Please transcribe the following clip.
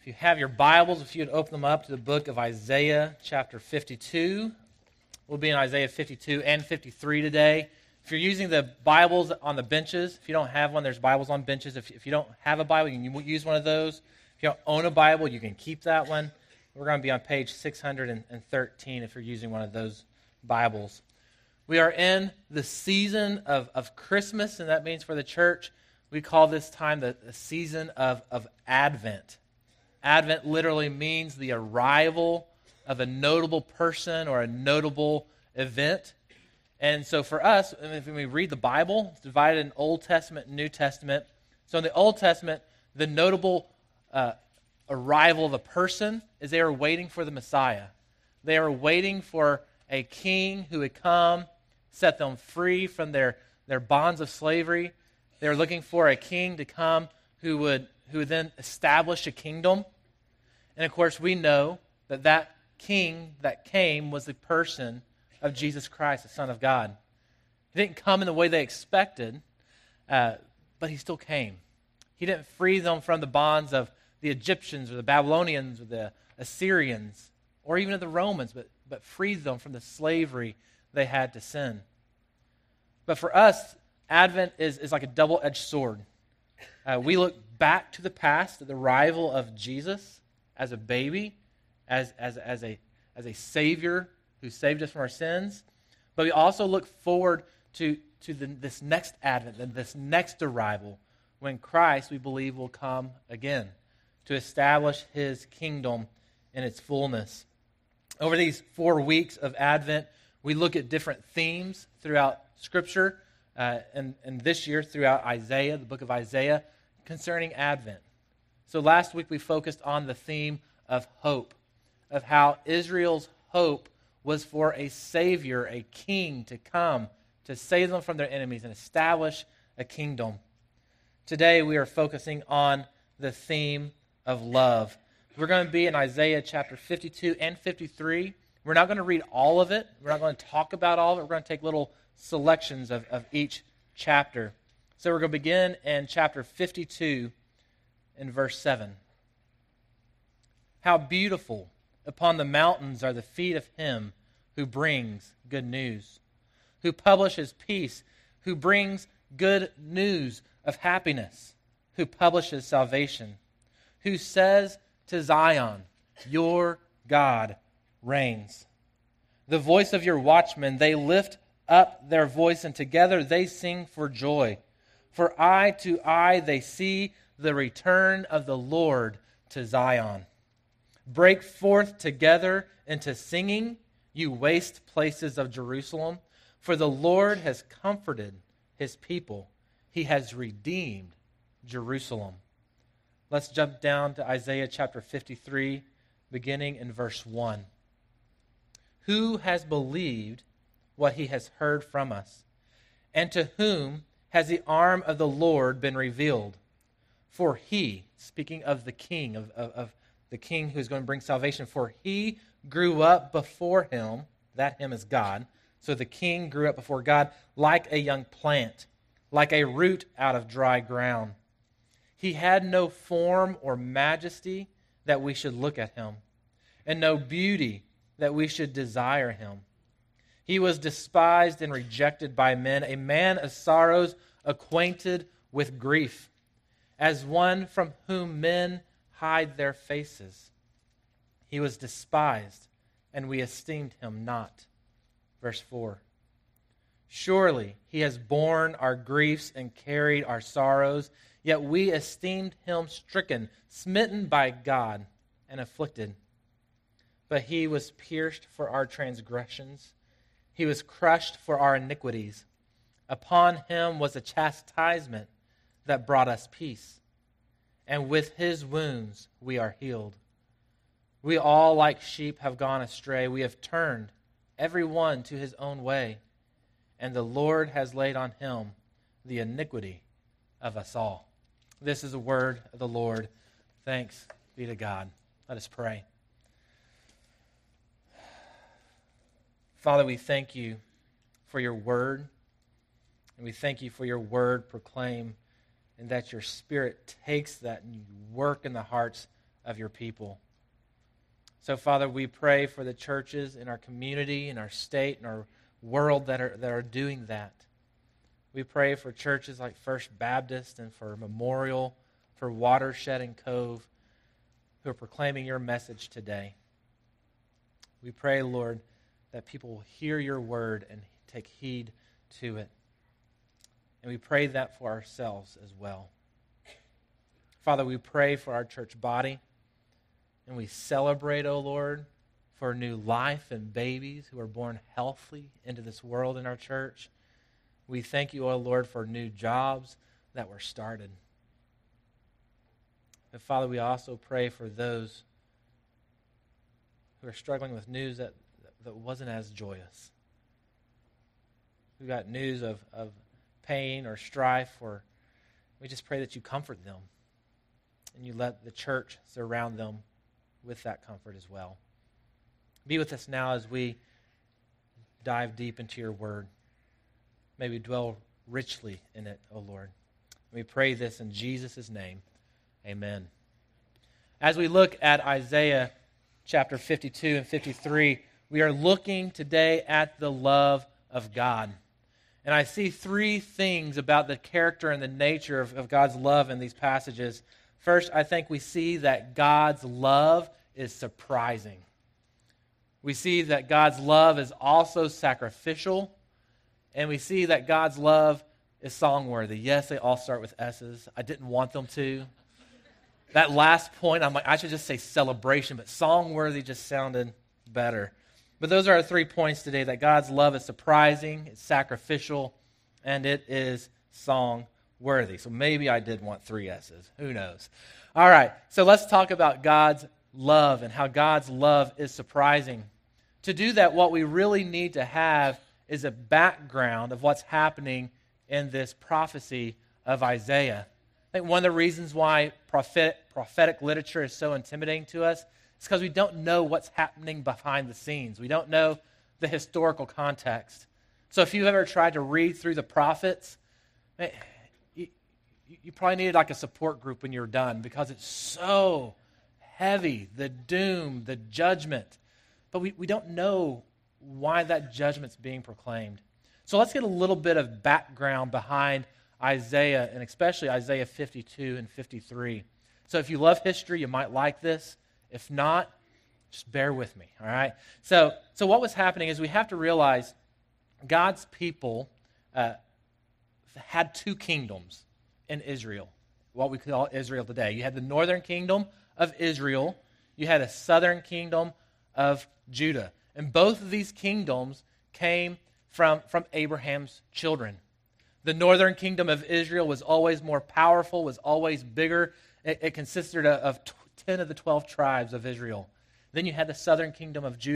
If you have your Bibles, if you'd open them up to the book of Isaiah, chapter 52. We'll be in Isaiah 52 and 53 today. If you're using the Bibles on the benches, if you don't have one, there's Bibles on benches. If, if you don't have a Bible, you can use one of those. If you don't own a Bible, you can keep that one. We're going to be on page 613 if you're using one of those Bibles. We are in the season of, of Christmas, and that means for the church, we call this time the, the season of, of Advent. Advent literally means the arrival of a notable person or a notable event. And so for us, if we read the Bible, it's divided in Old Testament and New Testament. So in the Old Testament, the notable uh, arrival of a person is they are waiting for the Messiah. They are waiting for a king who would come, set them free from their, their bonds of slavery. They are looking for a king to come who would, who would then establish a kingdom. And of course, we know that that king that came was the person of Jesus Christ, the Son of God. He didn't come in the way they expected, uh, but he still came. He didn't free them from the bonds of the Egyptians or the Babylonians or the Assyrians or even of the Romans, but, but freed them from the slavery they had to sin. But for us, Advent is, is like a double edged sword. Uh, we look back to the past, the arrival of Jesus as a baby, as, as, as, a, as a Savior who saved us from our sins. But we also look forward to, to the, this next Advent, this next arrival, when Christ, we believe, will come again to establish his kingdom in its fullness. Over these four weeks of Advent, we look at different themes throughout Scripture, uh, and, and this year throughout Isaiah, the book of Isaiah, concerning Advent. So last week we focused on the theme of hope, of how Israel's hope was for a Savior, a king to come to save them from their enemies and establish a kingdom. Today we are focusing on the theme of love. We're going to be in Isaiah chapter 52 and 53. We're not going to read all of it. We're not going to talk about all of it. We're going to take little selections of, of each chapter. So we're going to begin in chapter 52 in verse 7. How beautiful upon the mountains are the feet of him who brings good news, who publishes peace, who brings good news of happiness, who publishes salvation, who says to Zion, Your God reigns. The voice of your watchmen, they lift up their voice, and together they sing for joy. For eye to eye they see the return of the Lord to Zion. Break forth together into singing, you waste places of Jerusalem, for the Lord has comforted his people. He has redeemed Jerusalem. Let's jump down to Isaiah chapter 53, beginning in verse 1. Who has believed what he has heard from us? And to whom has the arm of the Lord been revealed? For he, speaking of the king, of, of, of the king who's going to bring salvation, for he grew up before him, that him is God. So the king grew up before God like a young plant, like a root out of dry ground. He had no form or majesty that we should look at him, and no beauty that we should desire him. He was despised and rejected by men, a man of sorrows, acquainted with grief, as one from whom men hide their faces. He was despised, and we esteemed him not. Verse 4 Surely he has borne our griefs and carried our sorrows, yet we esteemed him stricken, smitten by God, and afflicted. But he was pierced for our transgressions he was crushed for our iniquities. Upon him was a chastisement that brought us peace. And with his wounds we are healed. We all, like sheep, have gone astray. We have turned, every one to his own way. And the Lord has laid on him the iniquity of us all. This is the word of the Lord. Thanks be to God. Let us pray. Father, we thank you for your word. And we thank you for your word proclaim and that your spirit takes that and you work in the hearts of your people. So, Father, we pray for the churches in our community, in our state, in our world that are, that are doing that. We pray for churches like First Baptist and for Memorial, for Watershed and Cove, who are proclaiming your message today. We pray, Lord, that people will hear your word and take heed to it. And we pray that for ourselves as well. Father, we pray for our church body. And we celebrate, O oh Lord, for new life and babies who are born healthy into this world in our church. We thank you, O oh Lord, for new jobs that were started. But Father, we also pray for those who are struggling with news that, that wasn't as joyous. Who got news of, of pain or strife, or we just pray that you comfort them and you let the church surround them with that comfort as well. Be with us now as we dive deep into your word. May we dwell richly in it, O Lord. We pray this in Jesus' name. Amen. As we look at Isaiah chapter 52 and 53, we are looking today at the love of God. And I see three things about the character and the nature of, of God's love in these passages First, I think we see that God's love is surprising. We see that God's love is also sacrificial, and we see that God's love is songworthy. Yes, they all start with S's. I didn't want them to. That last point, I'm like, I should just say celebration, but songworthy just sounded better. But those are our three points today that God's love is surprising, it's sacrificial, and it is song worthy. So maybe I did want three S's. Who knows? All right, so let's talk about God's love and how God's love is surprising. To do that, what we really need to have is a background of what's happening in this prophecy of Isaiah. I think one of the reasons why prophet, prophetic literature is so intimidating to us is because we don't know what's happening behind the scenes. We don't know the historical context. So if you've ever tried to read through the prophets, you probably needed like a support group when you're done because it's so heavy the doom, the judgment. But we, we don't know why that judgment's being proclaimed. So let's get a little bit of background behind Isaiah, and especially Isaiah 52 and 53. So if you love history, you might like this. If not, just bear with me, all right? So, so what was happening is we have to realize God's people uh, had two kingdoms in Israel, what we call Israel today. You had the northern kingdom of Israel, you had a southern kingdom of Judah. And both of these kingdoms came from, from Abraham's children. The northern kingdom of Israel was always more powerful, was always bigger. It, it consisted of 10 of the 12 tribes of Israel. Then you had the southern kingdom of Judah